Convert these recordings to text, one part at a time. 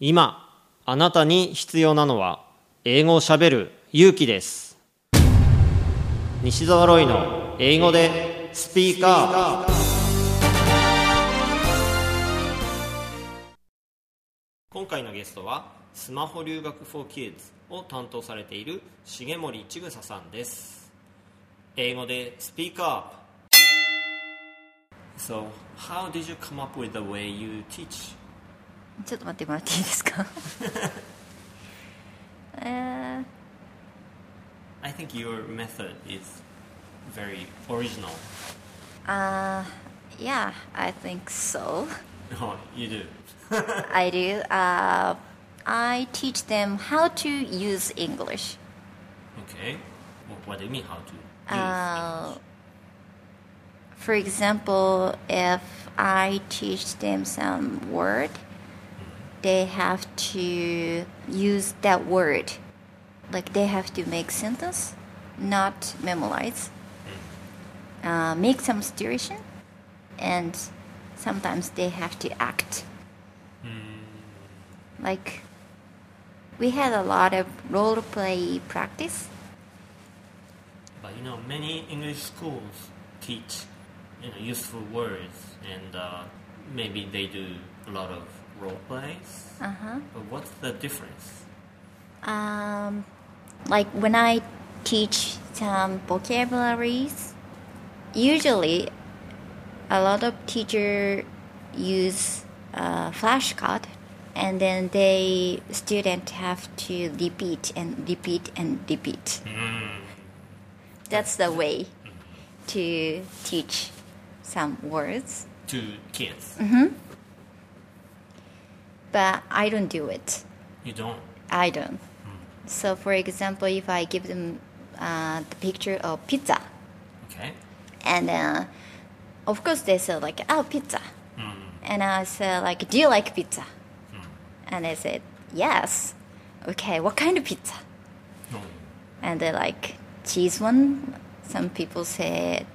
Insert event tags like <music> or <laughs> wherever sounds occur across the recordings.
今あなたに必要なのは英語をしゃべる勇気です。西澤ロイの英語でスピーカー。今回のゲストはスマホ留学 for Kids を担当されている重森千草さんです。英語でスピーカー。So, how did you come up with the way you teach? ちょっと待ってもらっていいですか<laughs> えー I think your method is very original. uh, yeah, I think so. <laughs> Oh, you do. I do. <laughs> Uh, I teach them how to use English. Okay. Well, what do you mean how to use Uh, for example, if I teach them some word, they have to use that word. Like they have to make sentence, not memorize. Uh, make some situation, and sometimes they have to act. Like we had a lot of role play practice. But you know, many English schools teach you know useful words, and uh, maybe they do a lot of role plays. Uh huh. But what's the difference? Um, like when I teach some vocabularies, usually a lot of teacher use uh, flashcard, and then they student have to repeat and repeat and repeat. That's the way to teach some words, To kids, but I don't do it. you don't. I don't. So, for example, if I give them uh, the picture of pizza, Okay. and uh, of course they say like, "Oh, pizza," and I say like, "Do you like pizza?" And they said, "Yes." Okay, what kind of pizza? No. And they're like, "Cheese one." Some people say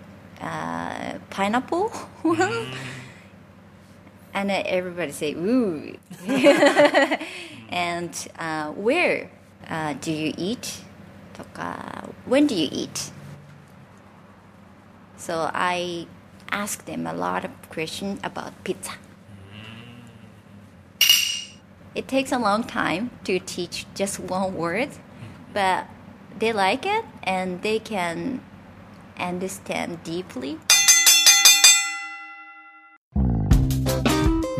uh, pineapple <laughs> one. And everybody say, ooh. <laughs> and uh, where uh, do you eat? when do you eat? So I ask them a lot of questions about pizza. It takes a long time to teach just one word, but they like it and they can understand deeply.